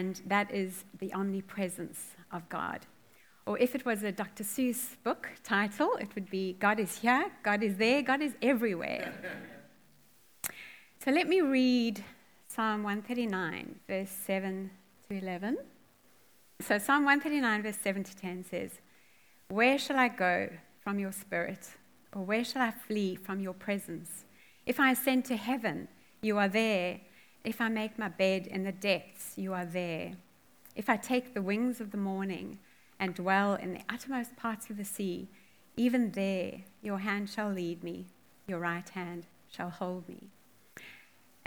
and that is the omnipresence of God. Or if it was a Dr. Seuss book title, it would be God is here, God is there, God is everywhere. so let me read Psalm 139, verse 7 to 11. So Psalm 139, verse 7 to 10 says, Where shall I go from your spirit? Or where shall I flee from your presence? If I ascend to heaven, you are there. If I make my bed in the depths, you are there. If I take the wings of the morning and dwell in the uttermost parts of the sea, even there your hand shall lead me, your right hand shall hold me.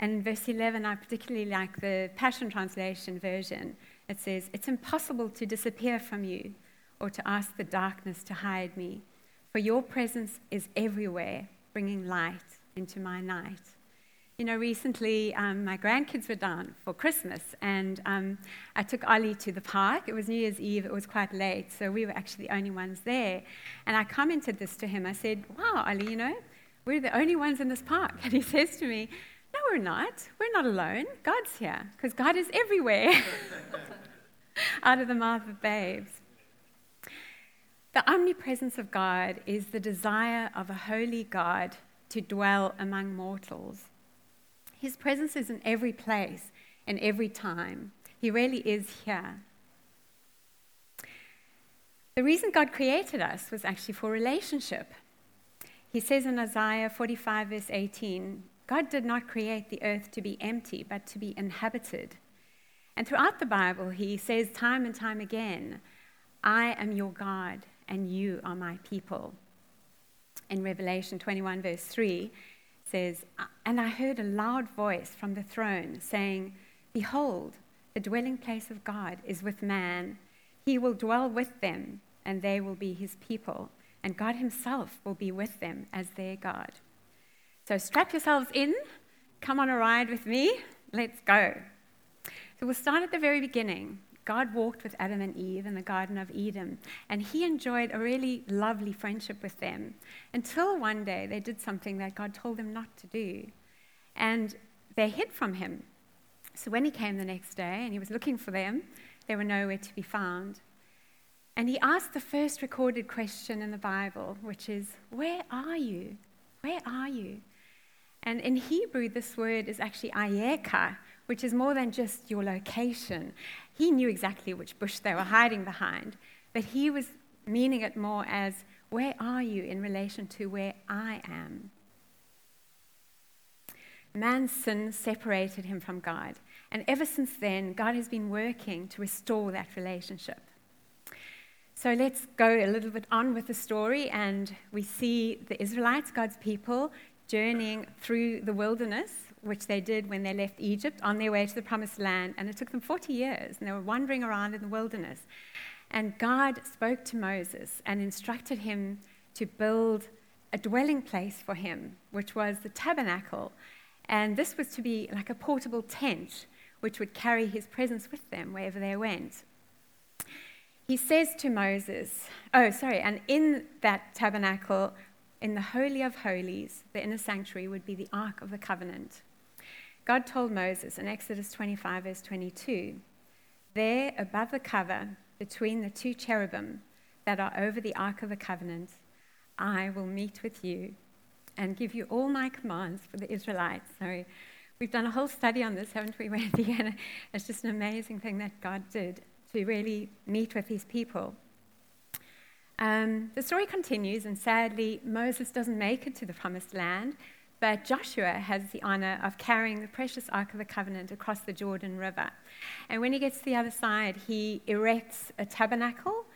And verse 11, I particularly like the Passion Translation version. It says, It's impossible to disappear from you or to ask the darkness to hide me, for your presence is everywhere, bringing light into my night. You know, recently um, my grandkids were down for Christmas, and um, I took Ollie to the park. It was New Year's Eve, it was quite late, so we were actually the only ones there. And I commented this to him. I said, Wow, Ollie, you know, we're the only ones in this park. And he says to me, no, we're not. We're not alone. God's here because God is everywhere out of the mouth of babes. The omnipresence of God is the desire of a holy God to dwell among mortals. His presence is in every place, and every time. He really is here. The reason God created us was actually for relationship. He says in Isaiah 45, verse 18, God did not create the earth to be empty, but to be inhabited. And throughout the Bible, he says time and time again, I am your God, and you are my people. In Revelation 21, verse 3, says, And I heard a loud voice from the throne saying, Behold, the dwelling place of God is with man. He will dwell with them, and they will be his people, and God himself will be with them as their God. So strap yourselves in, come on a ride with me, let's go. So we'll start at the very beginning. God walked with Adam and Eve in the Garden of Eden, and he enjoyed a really lovely friendship with them until one day they did something that God told them not to do. And they hid from him. So when he came the next day and he was looking for them, they were nowhere to be found. And he asked the first recorded question in the Bible, which is, Where are you? Where are you? And in Hebrew, this word is actually ayeka, which is more than just your location. He knew exactly which bush they were hiding behind, but he was meaning it more as, Where are you in relation to where I am? Man's sin separated him from God. And ever since then, God has been working to restore that relationship. So let's go a little bit on with the story, and we see the Israelites, God's people, journeying through the wilderness, which they did when they left Egypt on their way to the promised land. And it took them 40 years, and they were wandering around in the wilderness. And God spoke to Moses and instructed him to build a dwelling place for him, which was the tabernacle. And this was to be like a portable tent, which would carry his presence with them wherever they went. He says to Moses, oh, sorry, and in that tabernacle in the Holy of Holies, the inner sanctuary, would be the Ark of the Covenant. God told Moses in Exodus 25, verse 22, There above the cover, between the two cherubim that are over the Ark of the Covenant, I will meet with you and give you all my commands for the Israelites. So we've done a whole study on this, haven't we, Wendy? And it's just an amazing thing that God did to really meet with his people. Um, the story continues, and sadly, Moses doesn't make it to the promised land, but Joshua has the honor of carrying the precious Ark of the Covenant across the Jordan River. And when he gets to the other side, he erects a tabernacle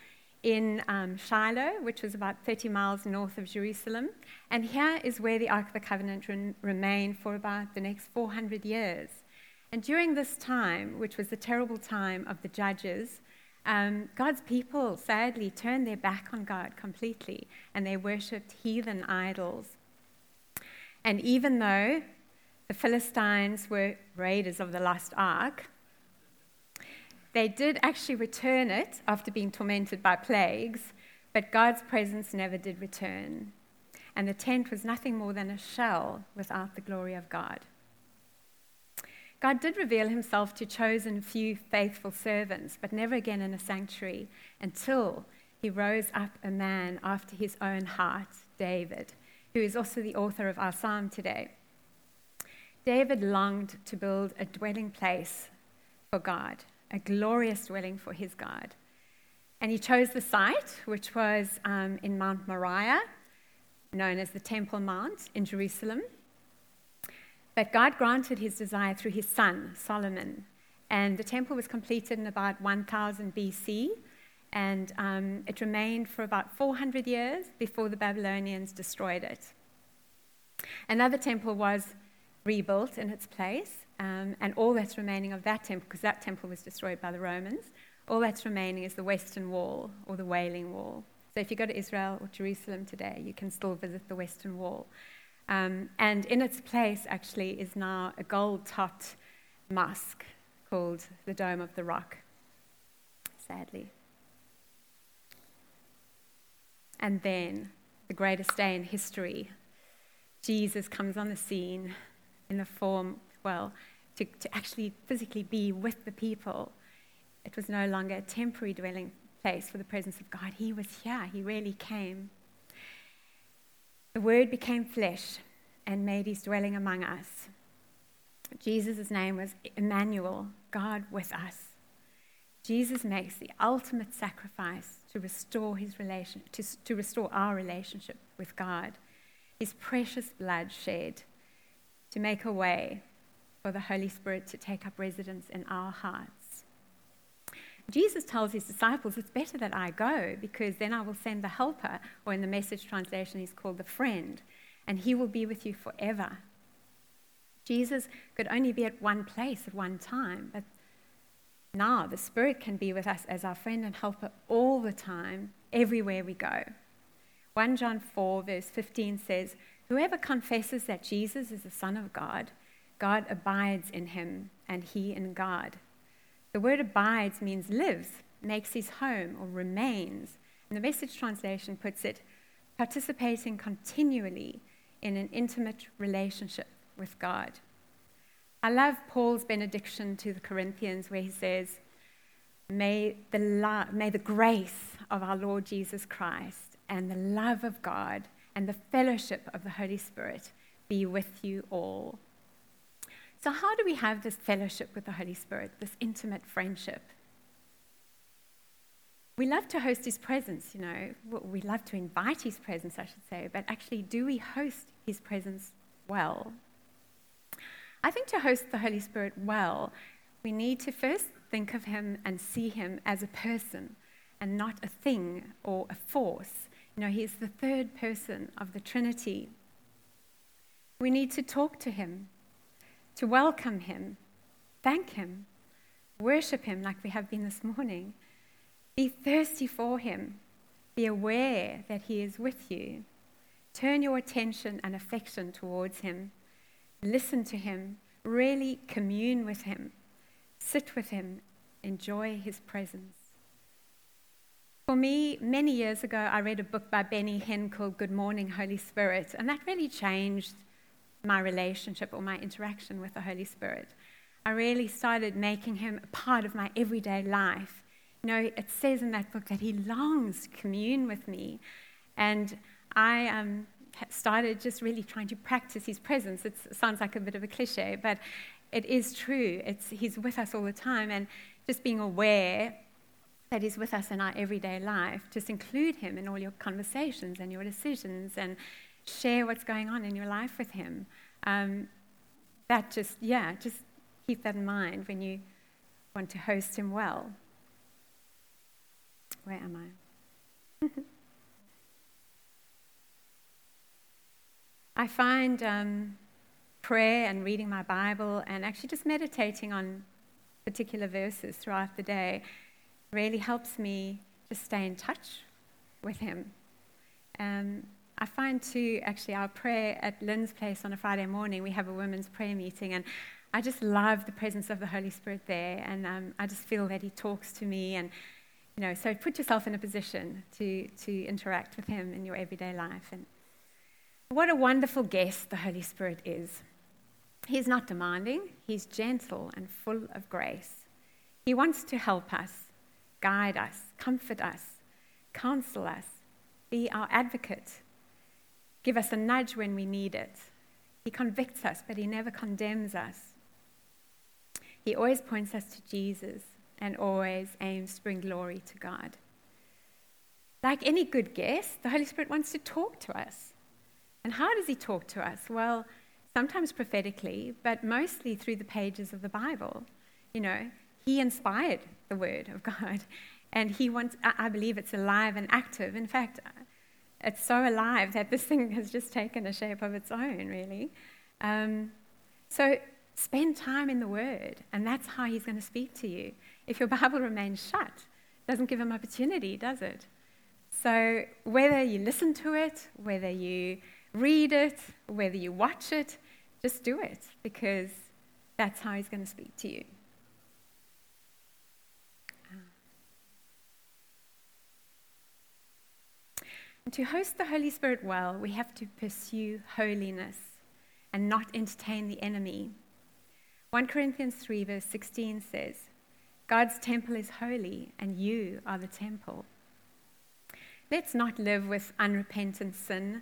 in um, Shiloh, which was about 30 miles north of Jerusalem. And here is where the Ark of the Covenant re- remained for about the next 400 years. And during this time, which was the terrible time of the judges, um, God's people sadly turned their back on God completely and they worshipped heathen idols. And even though the Philistines were raiders of the lost ark, they did actually return it after being tormented by plagues, but God's presence never did return. And the tent was nothing more than a shell without the glory of God. God did reveal himself to chosen few faithful servants, but never again in a sanctuary until he rose up a man after his own heart, David, who is also the author of our psalm today. David longed to build a dwelling place for God, a glorious dwelling for his God. And he chose the site, which was um, in Mount Moriah, known as the Temple Mount in Jerusalem. But God granted his desire through his son, Solomon. And the temple was completed in about 1000 BC, and um, it remained for about 400 years before the Babylonians destroyed it. Another temple was rebuilt in its place, um, and all that's remaining of that temple, because that temple was destroyed by the Romans, all that's remaining is the Western Wall or the Wailing Wall. So if you go to Israel or Jerusalem today, you can still visit the Western Wall. Um, and in its place, actually, is now a gold topped mosque called the Dome of the Rock, sadly. And then, the greatest day in history, Jesus comes on the scene in the form, well, to, to actually physically be with the people. It was no longer a temporary dwelling place for the presence of God. He was here, He really came. The Word became flesh and made His dwelling among us. Jesus' name was Emmanuel, God with us. Jesus makes the ultimate sacrifice to restore his relation, to, to restore our relationship with God. His precious blood shed to make a way for the Holy Spirit to take up residence in our hearts. Jesus tells his disciples, It's better that I go because then I will send the helper, or in the message translation, he's called the friend, and he will be with you forever. Jesus could only be at one place at one time, but now the Spirit can be with us as our friend and helper all the time, everywhere we go. 1 John 4, verse 15 says, Whoever confesses that Jesus is the Son of God, God abides in him, and he in God. The word abides means lives, makes his home, or remains. And the message translation puts it participating continually in an intimate relationship with God. I love Paul's benediction to the Corinthians where he says, May the, may the grace of our Lord Jesus Christ and the love of God and the fellowship of the Holy Spirit be with you all. So, how do we have this fellowship with the Holy Spirit, this intimate friendship? We love to host his presence, you know. We love to invite his presence, I should say, but actually, do we host his presence well? I think to host the Holy Spirit well, we need to first think of him and see him as a person and not a thing or a force. You know, he's the third person of the Trinity. We need to talk to him, to welcome him, thank him, worship him like we have been this morning. Be thirsty for him. Be aware that he is with you. Turn your attention and affection towards him listen to him, really commune with him, sit with him, enjoy his presence. For me, many years ago, I read a book by Benny Hinn called Good Morning, Holy Spirit, and that really changed my relationship or my interaction with the Holy Spirit. I really started making him a part of my everyday life. You know, it says in that book that he longs to commune with me. And I um, started just really trying to practice his presence. It sounds like a bit of a cliche, but it is true. It's, he's with us all the time, and just being aware that he's with us in our everyday life, just include him in all your conversations and your decisions, and share what's going on in your life with him. Um, that just, yeah, just keep that in mind when you want to host him well. Where am I? I find um, prayer and reading my Bible and actually just meditating on particular verses throughout the day really helps me to stay in touch with Him. Um, I find too, actually, our prayer at Lynn's place on a Friday morning, we have a women's prayer meeting, and I just love the presence of the Holy Spirit there, and um, I just feel that He talks to me, and you know, so put yourself in a position to to interact with Him in your everyday life, and what a wonderful guest the Holy Spirit is. He's not demanding, he's gentle and full of grace. He wants to help us, guide us, comfort us, counsel us, be our advocate, give us a nudge when we need it. He convicts us, but he never condemns us. He always points us to Jesus and always aims to bring glory to God. Like any good guest, the Holy Spirit wants to talk to us. And how does he talk to us? Well, sometimes prophetically, but mostly through the pages of the Bible. You know, he inspired the Word of God, and he wants, I believe it's alive and active. In fact, it's so alive that this thing has just taken a shape of its own, really. Um, so spend time in the Word, and that's how he's going to speak to you. If your Bible remains shut, it doesn't give him opportunity, does it? So whether you listen to it, whether you read it, whether you watch it, just do it because that's how He's going to speak to you. And to host the Holy Spirit well, we have to pursue holiness and not entertain the enemy. 1 Corinthians 3, verse 16 says, God's temple is holy, and you are the temple. Let's not live with unrepentant sin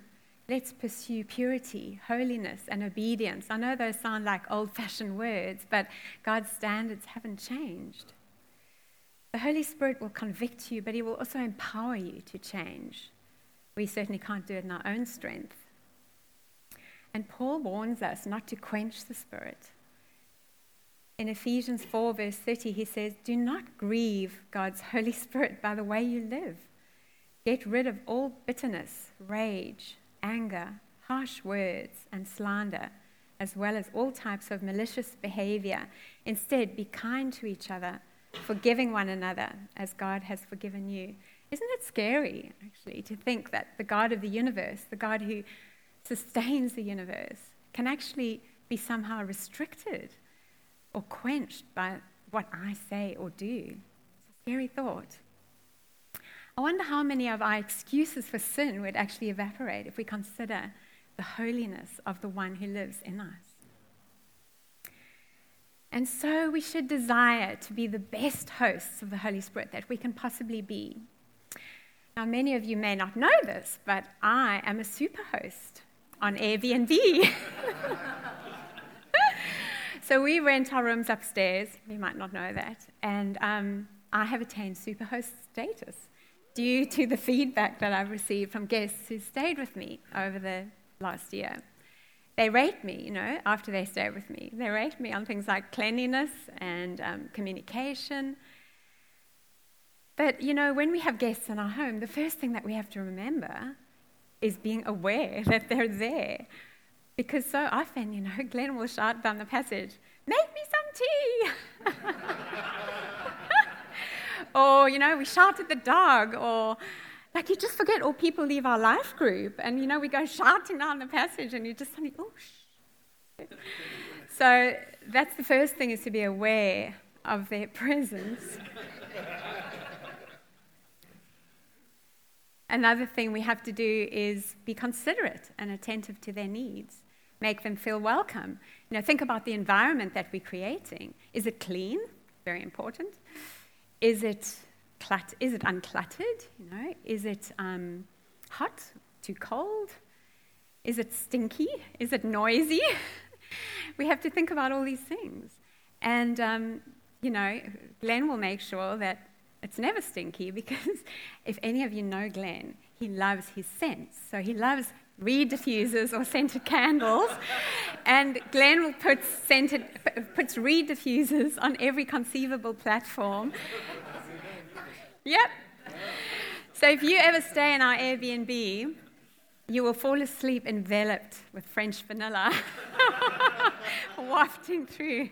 Let's pursue purity, holiness, and obedience. I know those sound like old fashioned words, but God's standards haven't changed. The Holy Spirit will convict you, but He will also empower you to change. We certainly can't do it in our own strength. And Paul warns us not to quench the Spirit. In Ephesians 4, verse 30, he says, Do not grieve God's Holy Spirit by the way you live. Get rid of all bitterness, rage, anger, harsh words, and slander, as well as all types of malicious behavior. Instead, be kind to each other, forgiving one another as God has forgiven you. Isn't it scary, actually, to think that the God of the universe, the God who sustains the universe, can actually be somehow restricted or quenched by what I say or do? It's a scary thought. I wonder how many of our excuses for sin would actually evaporate if we consider the holiness of the one who lives in us. And so we should desire to be the best hosts of the Holy Spirit that we can possibly be. Now, many of you may not know this, but I am a super host on Airbnb. so we rent our rooms upstairs. You might not know that. And um, I have attained superhost status due to the feedback that I've received from guests who stayed with me over the last year. They rate me, you know, after they stay with me. They rate me on things like cleanliness and um, communication. But, you know, when we have guests in our home, the first thing that we have to remember is being aware that they're there. Because so often, you know, Glenn will shout down the passage, Make me some tea! or, you know, we shout at the dog, or like you just forget, or people leave our life group, and, you know, we go shouting down the passage, and you just suddenly, oh, shh. So that's the first thing is to be aware of their presence. Another thing we have to do is be considerate and attentive to their needs, make them feel welcome. You know, think about the environment that we're creating. Is it clean? Very important. Is it, clut- is it uncluttered? You know, is it um, hot? Too cold? Is it stinky? Is it noisy? we have to think about all these things. And, um, you know, Glenn will make sure that it's never stinky because if any of you know Glenn, he loves his scents. So he loves reed diffusers or scented candles. and Glenn will put scented, puts reed diffusers on every conceivable platform. yep. So if you ever stay in our Airbnb, you will fall asleep enveloped with French vanilla wafting through.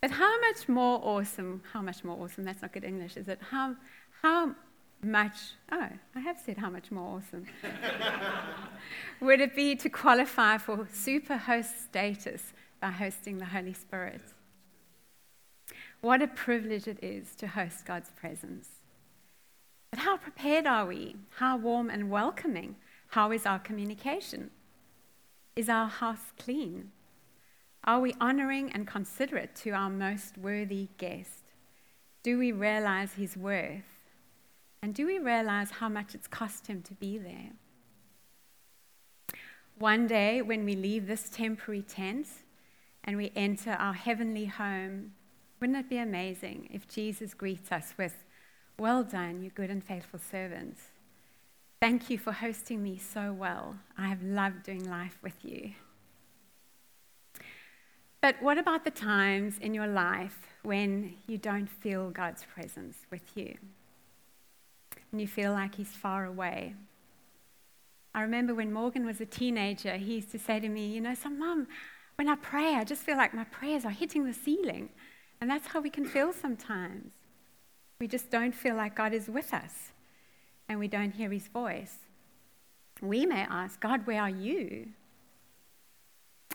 but how much more awesome, how much more awesome, that's not good English, is it? How, how much, oh, I have said how much more awesome. Would it be to qualify for super host status by hosting the Holy Spirit? What a privilege it is to host God's presence. But how prepared are we? How warm and welcoming? How is our communication? Is our house clean? Are we honoring and considerate to our most worthy guest? Do we realize his worth? And do we realize how much it's cost him to be there? One day, when we leave this temporary tent and we enter our heavenly home, wouldn't it be amazing if Jesus greets us with, Well done, you good and faithful servants. Thank you for hosting me so well. I have loved doing life with you. But what about the times in your life when you don't feel God's presence with you? And you feel like He's far away. I remember when Morgan was a teenager, he used to say to me, You know, so mom, when I pray, I just feel like my prayers are hitting the ceiling. And that's how we can feel sometimes. We just don't feel like God is with us and we don't hear his voice. We may ask, God, where are you?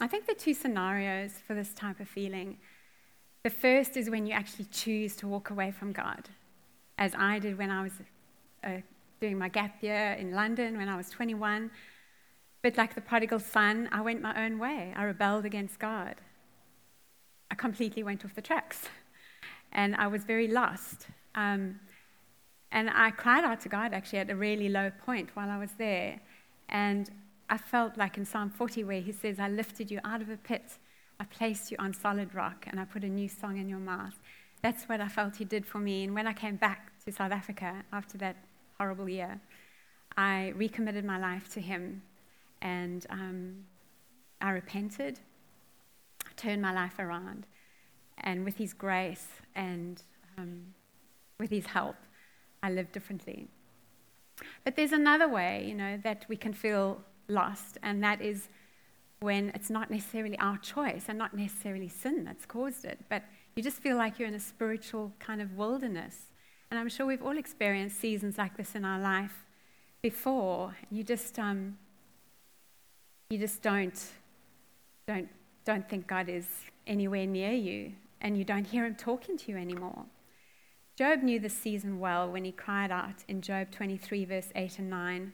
I think the two scenarios for this type of feeling the first is when you actually choose to walk away from God, as I did when I was uh, doing my gap year in London when I was 21. But like the prodigal son, I went my own way. I rebelled against God. I completely went off the tracks. And I was very lost. Um, and I cried out to God actually at a really low point while I was there. And I felt like in Psalm 40, where he says, I lifted you out of a pit, I placed you on solid rock, and I put a new song in your mouth. That's what I felt he did for me. And when I came back to South Africa after that horrible year, I recommitted my life to him and um, I repented, turned my life around. And with his grace and um, with his help, I live differently. But there's another way, you know, that we can feel lost, and that is when it's not necessarily our choice and not necessarily sin that's caused it, but you just feel like you're in a spiritual kind of wilderness. And I'm sure we've all experienced seasons like this in our life before. You just, um, you just don't, don't, don't think God is anywhere near you, and you don't hear Him talking to you anymore. Job knew this season well when he cried out in Job 23, verse 8 and 9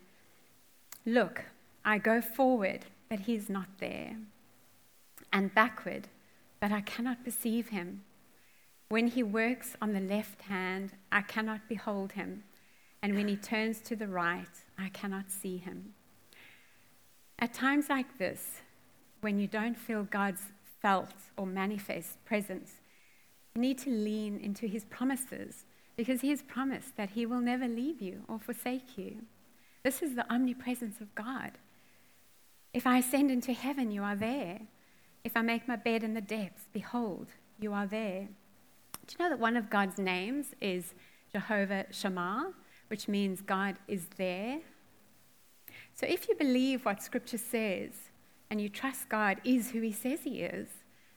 Look, I go forward, but he is not there, and backward, but I cannot perceive him. When he works on the left hand, I cannot behold him, and when he turns to the right, I cannot see him. At times like this, when you don't feel God's felt or manifest presence, you need to lean into his promises because he has promised that he will never leave you or forsake you. This is the omnipresence of God. If I ascend into heaven, you are there. If I make my bed in the depths, behold, you are there. Do you know that one of God's names is Jehovah Shammah, which means God is there? So if you believe what Scripture says and you trust God is who He says He is,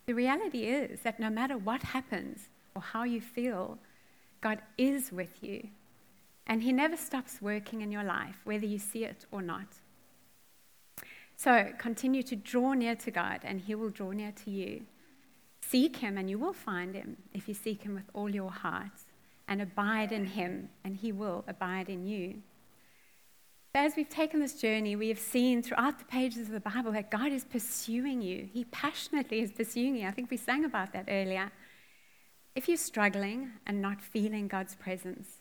the reality is that no matter what happens or how you feel, God is with you. And He never stops working in your life, whether you see it or not. So continue to draw near to God, and He will draw near to you. Seek Him, and you will find Him if you seek Him with all your heart. And abide in Him, and He will abide in you. As we've taken this journey, we have seen throughout the pages of the Bible that God is pursuing you. He passionately is pursuing you. I think we sang about that earlier. If you're struggling and not feeling God's presence,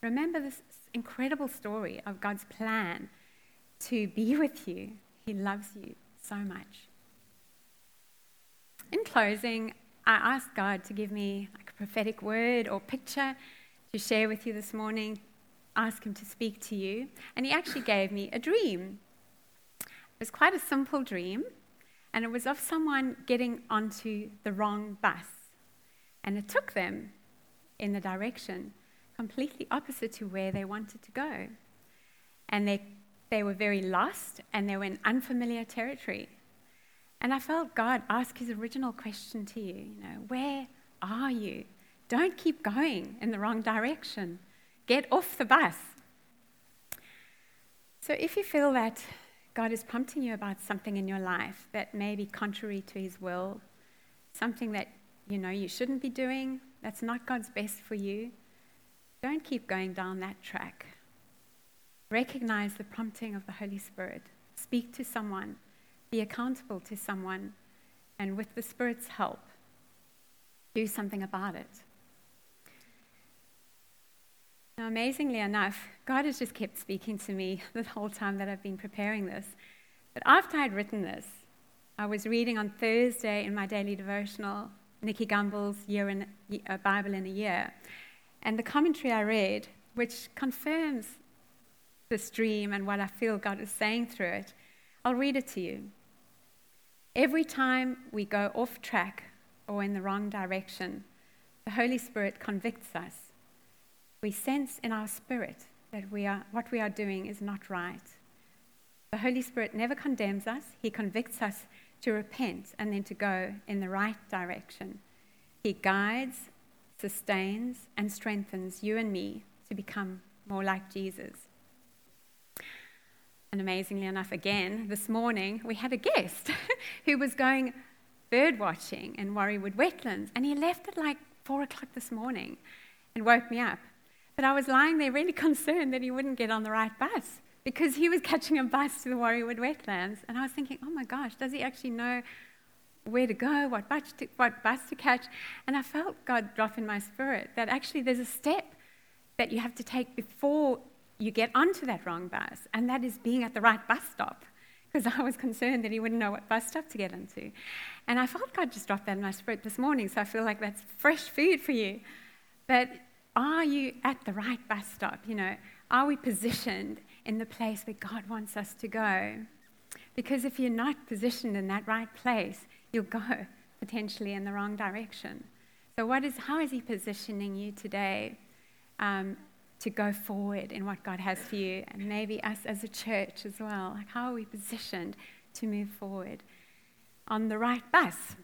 remember this incredible story of God's plan to be with you. He loves you so much. In closing, I ask God to give me like a prophetic word or picture to share with you this morning ask him to speak to you. And he actually gave me a dream. It was quite a simple dream, and it was of someone getting onto the wrong bus. And it took them in the direction completely opposite to where they wanted to go. And they, they were very lost and they were in unfamiliar territory. And I felt God ask his original question to you, you know, where are you? Don't keep going in the wrong direction. Get off the bus. So if you feel that God is prompting you about something in your life that may be contrary to his will, something that you know you shouldn't be doing, that's not God's best for you, don't keep going down that track. Recognize the prompting of the Holy Spirit. Speak to someone. Be accountable to someone, and with the Spirit's help, do something about it. Now, amazingly enough, God has just kept speaking to me the whole time that I've been preparing this. But after I'd written this, I was reading on Thursday in my daily devotional Nicky Gumbel's year in, uh, Bible in a Year. And the commentary I read, which confirms this dream and what I feel God is saying through it, I'll read it to you. Every time we go off track or in the wrong direction, the Holy Spirit convicts us. We sense in our spirit that we are, what we are doing is not right. The Holy Spirit never condemns us, He convicts us to repent and then to go in the right direction. He guides, sustains, and strengthens you and me to become more like Jesus. And amazingly enough, again, this morning we had a guest who was going bird watching in Warriewood wetlands, and he left at like four o'clock this morning and woke me up. But I was lying there really concerned that he wouldn't get on the right bus because he was catching a bus to the Warriewood wetlands. And I was thinking, oh my gosh, does he actually know where to go, what bus to, what bus to catch? And I felt God drop in my spirit that actually there's a step that you have to take before you get onto that wrong bus, and that is being at the right bus stop. Because I was concerned that he wouldn't know what bus stop to get into. And I felt God just dropped that in my spirit this morning, so I feel like that's fresh food for you. But are you at the right bus stop? You know, are we positioned in the place where God wants us to go? Because if you're not positioned in that right place, you'll go potentially in the wrong direction. So, what is, how is He positioning you today um, to go forward in what God has for you, and maybe us as a church as well. Like, how are we positioned to move forward on the right bus?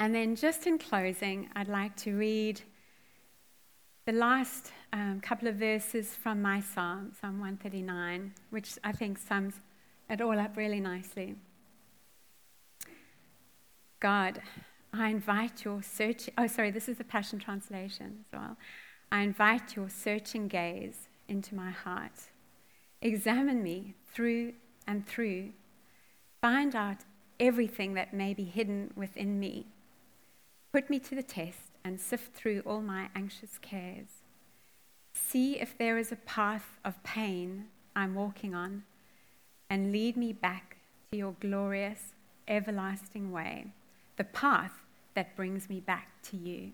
And then, just in closing, I'd like to read the last um, couple of verses from my psalm, Psalm 139, which I think sums it all up really nicely. God, I invite your search. Oh, sorry, this is the Passion Translation as well. I invite your searching gaze into my heart. Examine me through and through. Find out everything that may be hidden within me. Put me to the test and sift through all my anxious cares. See if there is a path of pain I'm walking on, and lead me back to your glorious, everlasting way, the path that brings me back to you.